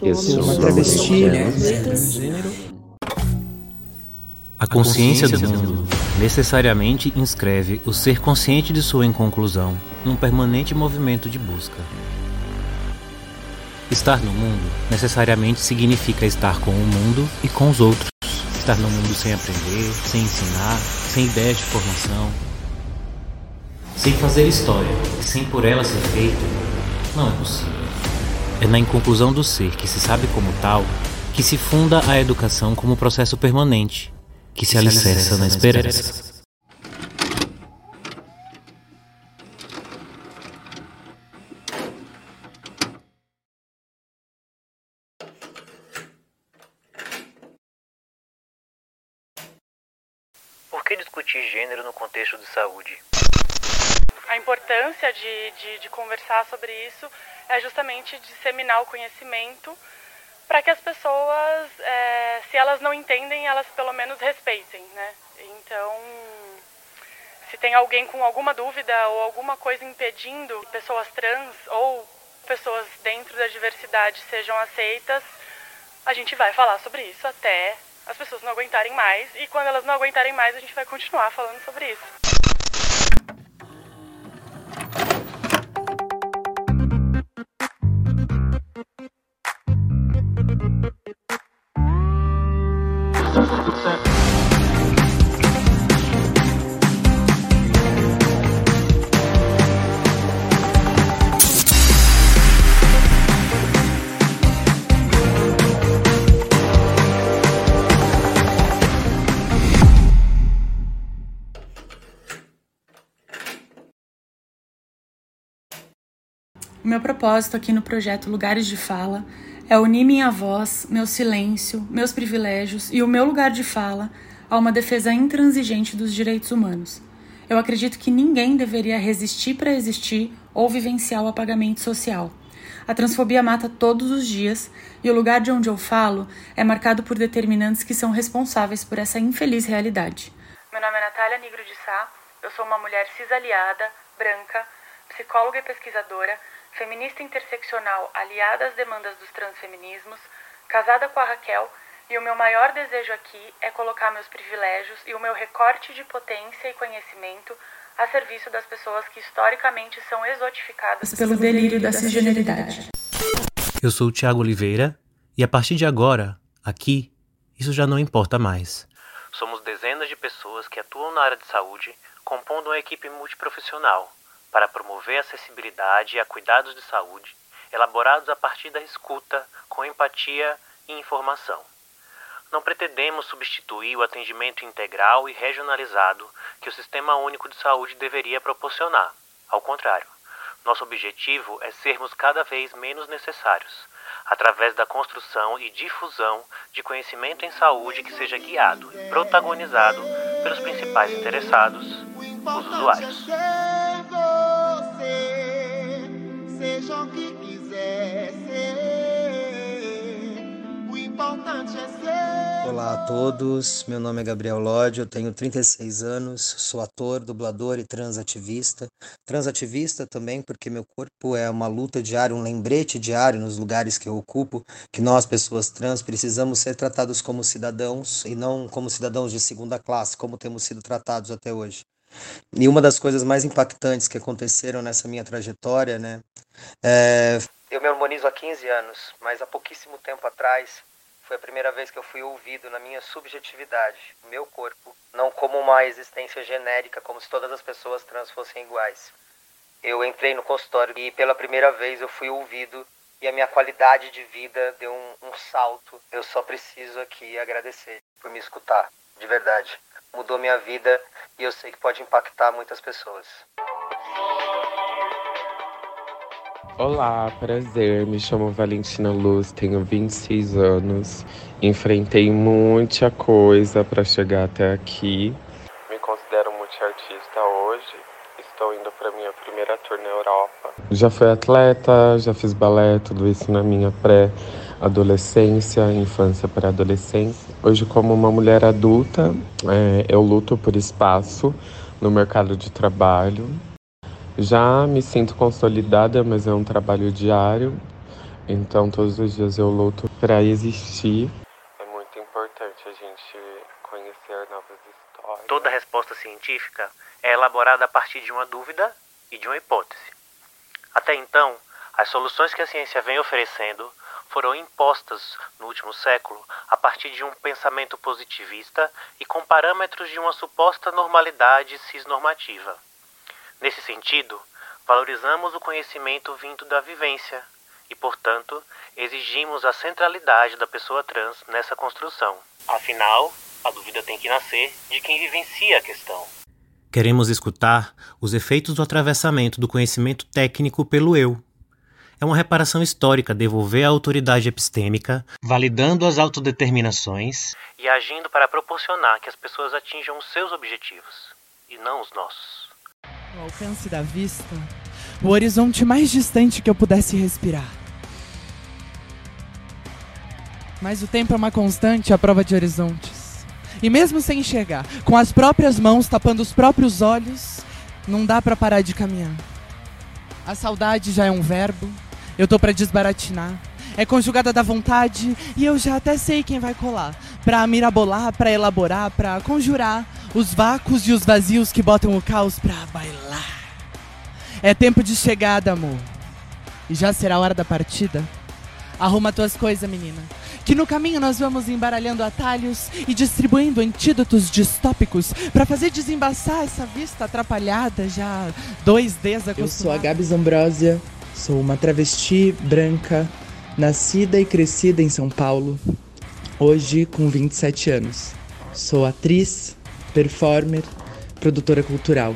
Eu sou uma travesti. A consciência do mundo necessariamente inscreve o ser consciente de sua inconclusão num permanente movimento de busca. Estar no mundo necessariamente significa estar com o mundo e com os outros. Estar no mundo sem aprender, sem ensinar, sem ideias de formação, sem fazer história e sem por ela ser feito, não é possível. É na inconclusão do ser que se sabe como tal que se funda a educação como processo permanente, que se alicerça na esperança. Por que discutir gênero no contexto de saúde? Importância de, de, de conversar sobre isso é justamente disseminar o conhecimento para que as pessoas, é, se elas não entendem, elas pelo menos respeitem, né? Então, se tem alguém com alguma dúvida ou alguma coisa impedindo pessoas trans ou pessoas dentro da diversidade sejam aceitas, a gente vai falar sobre isso até as pessoas não aguentarem mais. E quando elas não aguentarem mais, a gente vai continuar falando sobre isso. O meu propósito aqui no projeto Lugares de Fala é unir minha voz, meu silêncio, meus privilégios e o meu lugar de fala a uma defesa intransigente dos direitos humanos. Eu acredito que ninguém deveria resistir para existir ou vivenciar o apagamento social. A transfobia mata todos os dias e o lugar de onde eu falo é marcado por determinantes que são responsáveis por essa infeliz realidade. Meu nome é Natália Nigro de Sá, eu sou uma mulher cisaliada, branca, psicóloga e pesquisadora, feminista interseccional aliada às demandas dos transfeminismos, casada com a Raquel, e o meu maior desejo aqui é colocar meus privilégios e o meu recorte de potência e conhecimento a serviço das pessoas que historicamente são exotificadas Pelo delírio da cisgeneridade. Eu sou o Tiago Oliveira e a partir de agora, aqui, isso já não importa mais. Somos dezenas de pessoas que atuam na área de saúde, compondo uma equipe multiprofissional para promover acessibilidade a cuidados de saúde, elaborados a partir da escuta, com empatia e informação. Não pretendemos substituir o atendimento integral e regionalizado que o Sistema Único de Saúde deveria proporcionar. Ao contrário, nosso objetivo é sermos cada vez menos necessários, através da construção e difusão de conhecimento em saúde que seja guiado e protagonizado pelos principais interessados, os usuários. Olá a todos, meu nome é Gabriel Lodge, eu tenho 36 anos, sou ator, dublador e transativista. Transativista também porque meu corpo é uma luta diária, um lembrete diário nos lugares que eu ocupo, que nós, pessoas trans, precisamos ser tratados como cidadãos e não como cidadãos de segunda classe, como temos sido tratados até hoje. E uma das coisas mais impactantes que aconteceram nessa minha trajetória, né? É... Eu me harmonizo há 15 anos, mas há pouquíssimo tempo atrás foi a primeira vez que eu fui ouvido na minha subjetividade, meu corpo, não como uma existência genérica, como se todas as pessoas trans fossem iguais. Eu entrei no consultório e pela primeira vez eu fui ouvido e a minha qualidade de vida deu um, um salto. Eu só preciso aqui agradecer por me escutar, de verdade. Mudou minha vida e eu sei que pode impactar muitas pessoas. Olá, prazer. Me chamo Valentina Luz, tenho 26 anos. Enfrentei muita coisa para chegar até aqui. Me considero multiartista hoje. Estou indo para minha primeira tour na Europa. Já fui atleta, já fiz balé, tudo isso na minha pré-adolescência, infância para adolescência. Hoje, como uma mulher adulta, é, eu luto por espaço no mercado de trabalho. Já me sinto consolidada, mas é um trabalho diário. Então todos os dias eu luto para existir. É muito importante a gente conhecer novas histórias. Toda resposta científica é elaborada a partir de uma dúvida e de uma hipótese. Até então, as soluções que a ciência vem oferecendo foram impostas no último século a partir de um pensamento positivista e com parâmetros de uma suposta normalidade cisnormativa. Nesse sentido, valorizamos o conhecimento vindo da vivência, e, portanto, exigimos a centralidade da pessoa trans nessa construção. Afinal, a dúvida tem que nascer de quem vivencia a questão. Queremos escutar os efeitos do atravessamento do conhecimento técnico pelo eu. É uma reparação histórica devolver a autoridade epistêmica, validando as autodeterminações e agindo para proporcionar que as pessoas atinjam os seus objetivos e não os nossos. No alcance da vista, o horizonte mais distante que eu pudesse respirar. Mas o tempo é uma constante à prova de horizontes. E mesmo sem enxergar, com as próprias mãos tapando os próprios olhos, não dá para parar de caminhar. A saudade já é um verbo, eu tô para desbaratinar. É conjugada da vontade e eu já até sei quem vai colar. Pra mirabolar, pra elaborar, pra conjurar os vácuos e os vazios que botam o caos pra bailar. É tempo de chegada, amor. E já será a hora da partida? Arruma tuas coisas, menina. Que no caminho nós vamos embaralhando atalhos e distribuindo antídotos distópicos para fazer desembaçar essa vista atrapalhada, já dois desacostumada. Eu sou a Gabs Ambrósia, sou uma travesti branca, nascida e crescida em São Paulo, hoje com 27 anos. Sou atriz, performer, produtora cultural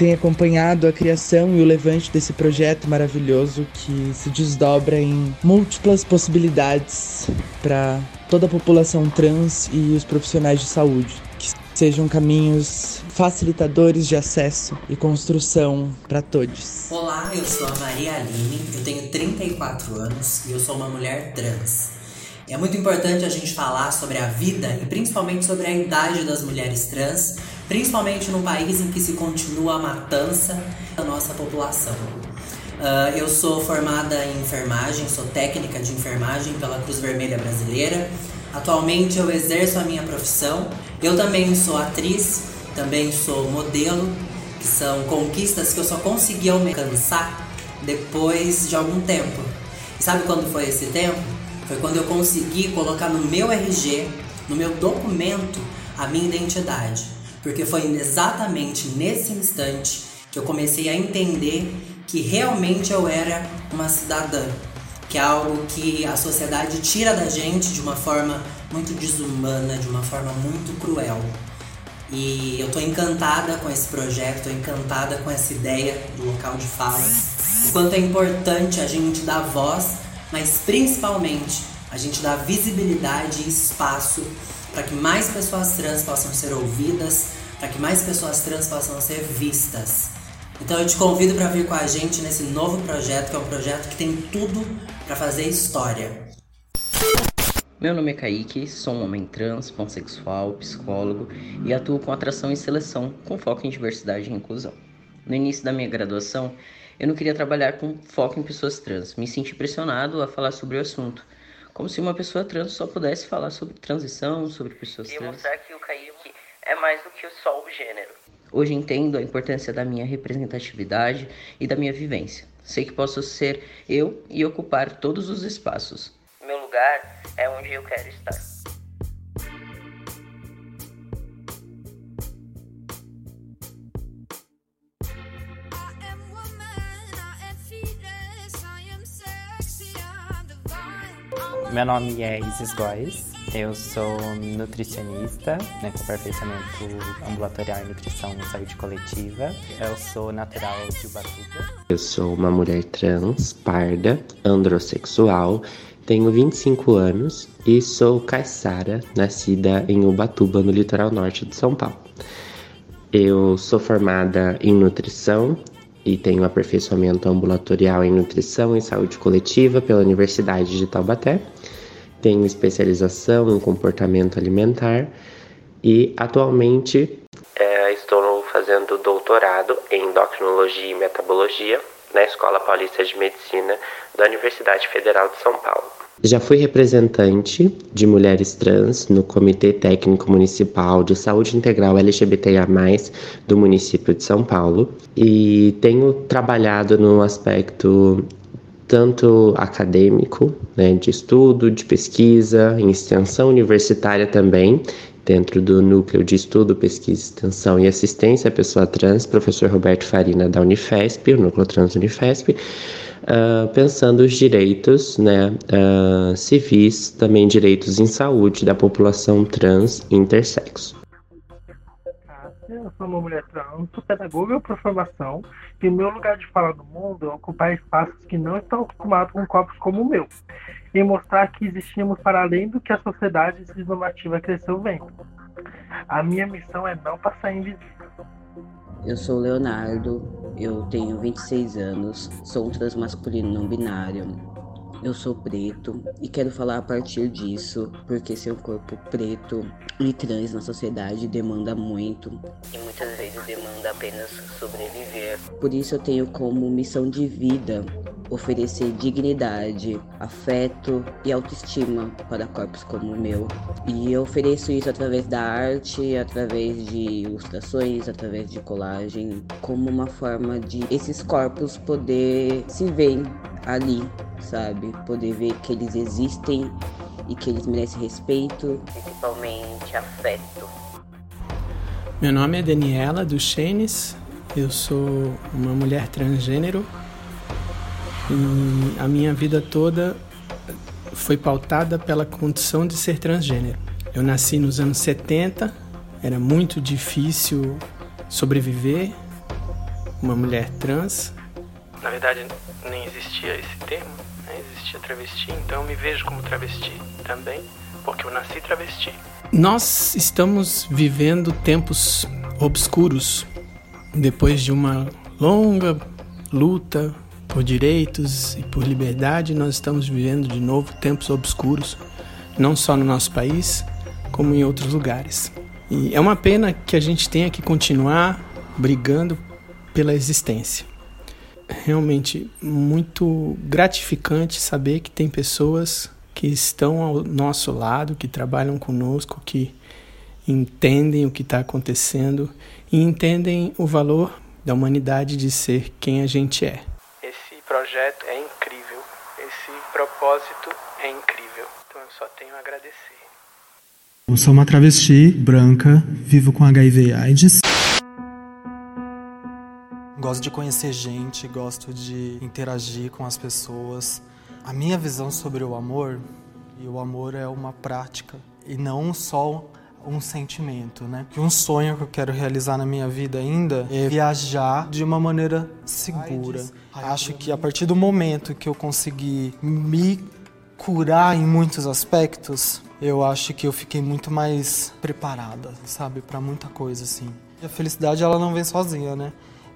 tem acompanhado a criação e o levante desse projeto maravilhoso que se desdobra em múltiplas possibilidades para toda a população trans e os profissionais de saúde. Que sejam caminhos facilitadores de acesso e construção para todos. Olá, eu sou a Maria Aline, eu tenho 34 anos e eu sou uma mulher trans. É muito importante a gente falar sobre a vida e principalmente sobre a idade das mulheres trans, principalmente num país em que se continua a matança da nossa população. Uh, eu sou formada em enfermagem, sou técnica de enfermagem pela Cruz Vermelha Brasileira. Atualmente eu exerço a minha profissão. Eu também sou atriz, também sou modelo, que são conquistas que eu só consegui alcançar depois de algum tempo. E sabe quando foi esse tempo? Foi quando eu consegui colocar no meu RG, no meu documento, a minha identidade. Porque foi exatamente nesse instante que eu comecei a entender que realmente eu era uma cidadã. Que é algo que a sociedade tira da gente de uma forma muito desumana, de uma forma muito cruel. E eu tô encantada com esse projeto, encantada com essa ideia do local de fala. O quanto é importante a gente dar voz mas principalmente a gente dá visibilidade e espaço para que mais pessoas trans possam ser ouvidas, para que mais pessoas trans possam ser vistas. Então eu te convido para vir com a gente nesse novo projeto, que é um projeto que tem tudo para fazer história. Meu nome é Kaique, sou um homem trans, pansexual, psicólogo e atuo com atração e seleção com foco em diversidade e inclusão. No início da minha graduação, eu não queria trabalhar com foco em pessoas trans. Me senti pressionado a falar sobre o assunto. Como se uma pessoa trans só pudesse falar sobre transição, sobre pessoas Queria trans. mostrar que o Kaique é mais do que só o gênero. Hoje entendo a importância da minha representatividade e da minha vivência. Sei que posso ser eu e ocupar todos os espaços. Meu lugar é onde eu quero estar. Meu nome é Isis Góes, eu sou nutricionista, né, com aperfeiçoamento ambulatorial em nutrição e saúde coletiva. Eu sou natural de Ubatuba. Eu sou uma mulher trans, parda, androssexual, tenho 25 anos e sou caiçara, nascida em Ubatuba, no litoral norte de São Paulo. Eu sou formada em nutrição e tenho aperfeiçoamento ambulatorial em nutrição e saúde coletiva pela Universidade de Taubaté. Tenho especialização em comportamento alimentar e atualmente é, estou fazendo doutorado em endocrinologia e metabologia na Escola Paulista de Medicina da Universidade Federal de São Paulo. Já fui representante de mulheres trans no Comitê Técnico Municipal de Saúde Integral LGBTIA+, do município de São Paulo e tenho trabalhado no aspecto tanto acadêmico, né, de estudo, de pesquisa, em extensão universitária também, dentro do Núcleo de Estudo, Pesquisa, Extensão e Assistência à Pessoa Trans, professor Roberto Farina da Unifesp, o Núcleo Trans Unifesp, uh, pensando os direitos né, uh, civis, também direitos em saúde da população trans e intersexo. Eu sou uma mulher trans, sou pedagoga por formação e o meu lugar de fala no mundo é ocupar espaços que não estão acostumados com corpos como o meu e mostrar que existimos para além do que a sociedade cisnormativa cresceu vendo. A minha missão é não passar invisível. Eu sou Leonardo, eu tenho 26 anos, sou transmasculino não binário, eu sou preto e quero falar a partir disso, porque ser um corpo preto e trans na sociedade demanda muito. E muitas vezes demanda apenas sobreviver. Por isso eu tenho como missão de vida oferecer dignidade, afeto e autoestima para corpos como o meu. E eu ofereço isso através da arte, através de ilustrações, através de colagem, como uma forma de esses corpos poder se ver ali, sabe? Poder ver que eles existem e que eles merecem respeito. Principalmente afeto. Meu nome é Daniela Duchenes, eu sou uma mulher transgênero e a minha vida toda foi pautada pela condição de ser transgênero. Eu nasci nos anos 70, era muito difícil sobreviver, uma mulher trans. Na verdade, nem existia esse termo, né? existia travesti, então eu me vejo como travesti também, porque eu nasci travesti. Nós estamos vivendo tempos obscuros depois de uma longa luta por direitos e por liberdade, nós estamos vivendo de novo tempos obscuros, não só no nosso país, como em outros lugares. E é uma pena que a gente tenha que continuar brigando pela existência realmente muito gratificante saber que tem pessoas que estão ao nosso lado, que trabalham conosco, que entendem o que está acontecendo e entendem o valor da humanidade de ser quem a gente é. Esse projeto é incrível, esse propósito é incrível, então eu só tenho a agradecer. Eu sou uma travesti branca, vivo com HIV e AIDS. Gosto de conhecer gente, gosto de interagir com as pessoas. A minha visão sobre o amor, e o amor é uma prática e não só um sentimento, né? Que um sonho que eu quero realizar na minha vida ainda é viajar de uma maneira segura. Acho que a partir do momento que eu conseguir me curar em muitos aspectos, eu acho que eu fiquei muito mais preparada, sabe, para muita coisa assim. E a felicidade ela não vem sozinha, né?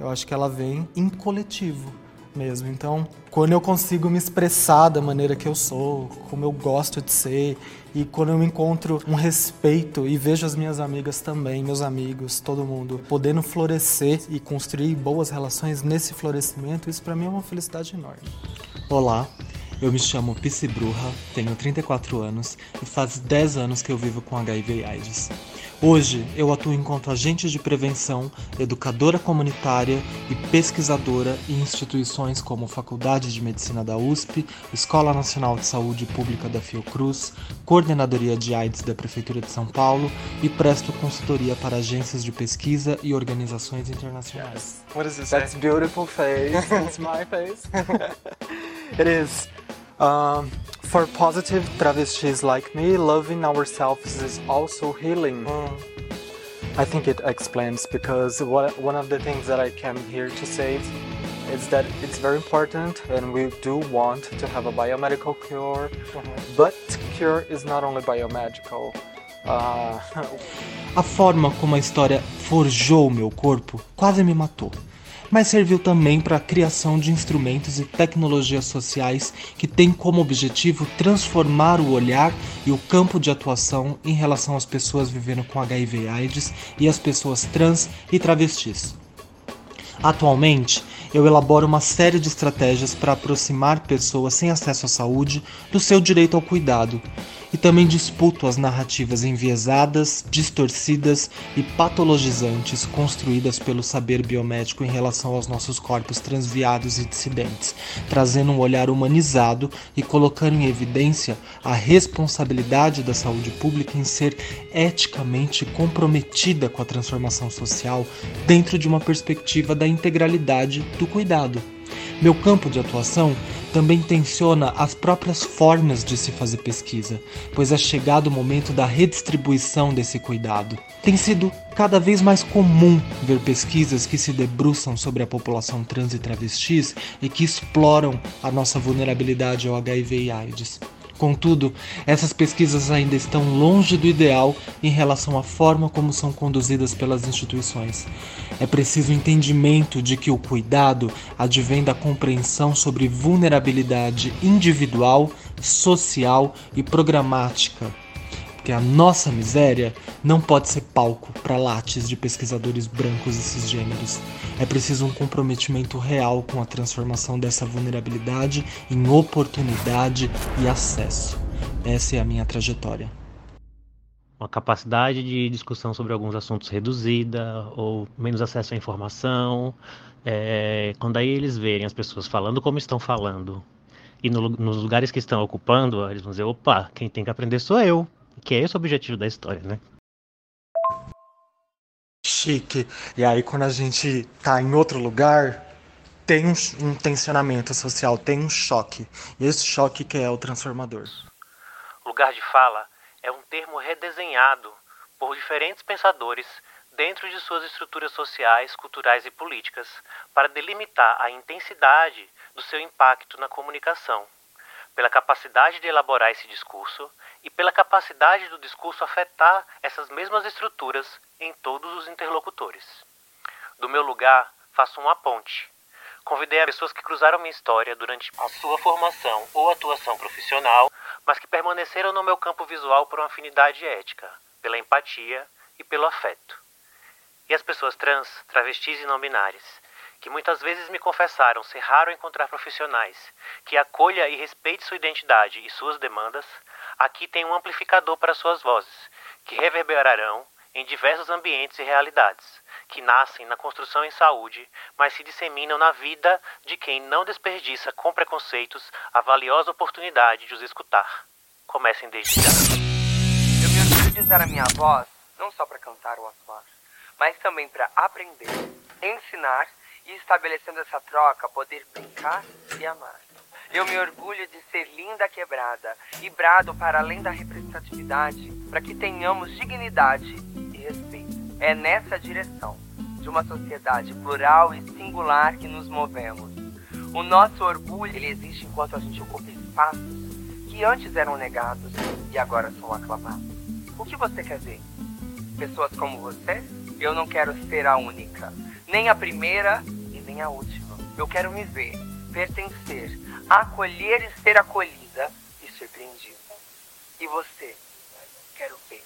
Eu acho que ela vem em coletivo mesmo. Então, quando eu consigo me expressar da maneira que eu sou, como eu gosto de ser, e quando eu encontro um respeito e vejo as minhas amigas também, meus amigos, todo mundo podendo florescer e construir boas relações nesse florescimento, isso para mim é uma felicidade enorme. Olá, eu me chamo Pissi Bruja, tenho 34 anos e faz 10 anos que eu vivo com HIV e AIDS. Hoje eu atuo enquanto agente de prevenção, educadora comunitária e pesquisadora em instituições como Faculdade de Medicina da USP, Escola Nacional de Saúde Pública da Fiocruz, Coordenadoria de AIDS da Prefeitura de São Paulo e presto consultoria para agências de pesquisa e organizações internacionais. What is this? That's beautiful face. It's my face. It is. Um, for positive travestis like me, loving ourselves is also healing. Mm. I think it explains because what, one of the things that I came here to say is that it's very important and we do want to have a biomedical cure, mm-hmm. but cure is not only biomedical. Uh... a forma como a história forjou meu corpo quase me matou. Mas serviu também para a criação de instrumentos e tecnologias sociais que têm como objetivo transformar o olhar e o campo de atuação em relação às pessoas vivendo com HIV/AIDS e às pessoas trans e travestis. Atualmente, eu elaboro uma série de estratégias para aproximar pessoas sem acesso à saúde do seu direito ao cuidado e também disputo as narrativas enviesadas, distorcidas e patologizantes construídas pelo saber biomédico em relação aos nossos corpos transviados e dissidentes, trazendo um olhar humanizado e colocando em evidência a responsabilidade da saúde pública em ser eticamente comprometida com a transformação social dentro de uma perspectiva da integralidade do cuidado. Meu campo de atuação também tensiona as próprias formas de se fazer pesquisa, pois é chegado o momento da redistribuição desse cuidado. Tem sido cada vez mais comum ver pesquisas que se debruçam sobre a população trans e travestis e que exploram a nossa vulnerabilidade ao HIV e AIDS. Contudo, essas pesquisas ainda estão longe do ideal em relação à forma como são conduzidas pelas instituições. É preciso entendimento de que o cuidado advém da compreensão sobre vulnerabilidade individual, social e programática porque a nossa miséria não pode ser palco para lates de pesquisadores brancos e cisgêneros. É preciso um comprometimento real com a transformação dessa vulnerabilidade em oportunidade e acesso. Essa é a minha trajetória. Uma capacidade de discussão sobre alguns assuntos reduzida ou menos acesso à informação. É, quando aí eles verem as pessoas falando como estão falando e no, nos lugares que estão ocupando, eles vão dizer: opa, quem tem que aprender sou eu. Que é esse o objetivo da história, né? Chique. E aí quando a gente tá em outro lugar, tem um, um tensionamento social, tem um choque. E esse choque que é o transformador. Lugar de fala é um termo redesenhado por diferentes pensadores dentro de suas estruturas sociais, culturais e políticas, para delimitar a intensidade do seu impacto na comunicação, pela capacidade de elaborar esse discurso e pela capacidade do discurso afetar essas mesmas estruturas em todos os interlocutores. Do meu lugar, faço uma ponte. Convidei a pessoas que cruzaram minha história durante a sua formação ou atuação profissional, mas que permaneceram no meu campo visual por uma afinidade ética, pela empatia e pelo afeto. E as pessoas trans, travestis e não binárias, que muitas vezes me confessaram ser raro encontrar profissionais que acolha e respeite sua identidade e suas demandas, aqui tem um amplificador para suas vozes, que reverberarão em diversos ambientes e realidades, que nascem na construção em saúde, mas se disseminam na vida de quem não desperdiça com preconceitos a valiosa oportunidade de os escutar. Comecem desde já. Eu me orgulho de usar a minha voz não só para cantar ou atuar, mas também para aprender, ensinar e estabelecendo essa troca, poder brincar e amar. Eu me orgulho de ser linda quebrada e brado para além da representatividade, para que tenhamos dignidade e respeito. É nessa direção de uma sociedade plural e singular que nos movemos. O nosso orgulho ele existe enquanto a gente ocupa espaços que antes eram negados e agora são aclamados. O que você quer ver? Pessoas como você? Eu não quero ser a única, nem a primeira e nem a última. Eu quero me ver, pertencer, acolher e ser acolhida e surpreendida. E você? Quero ver.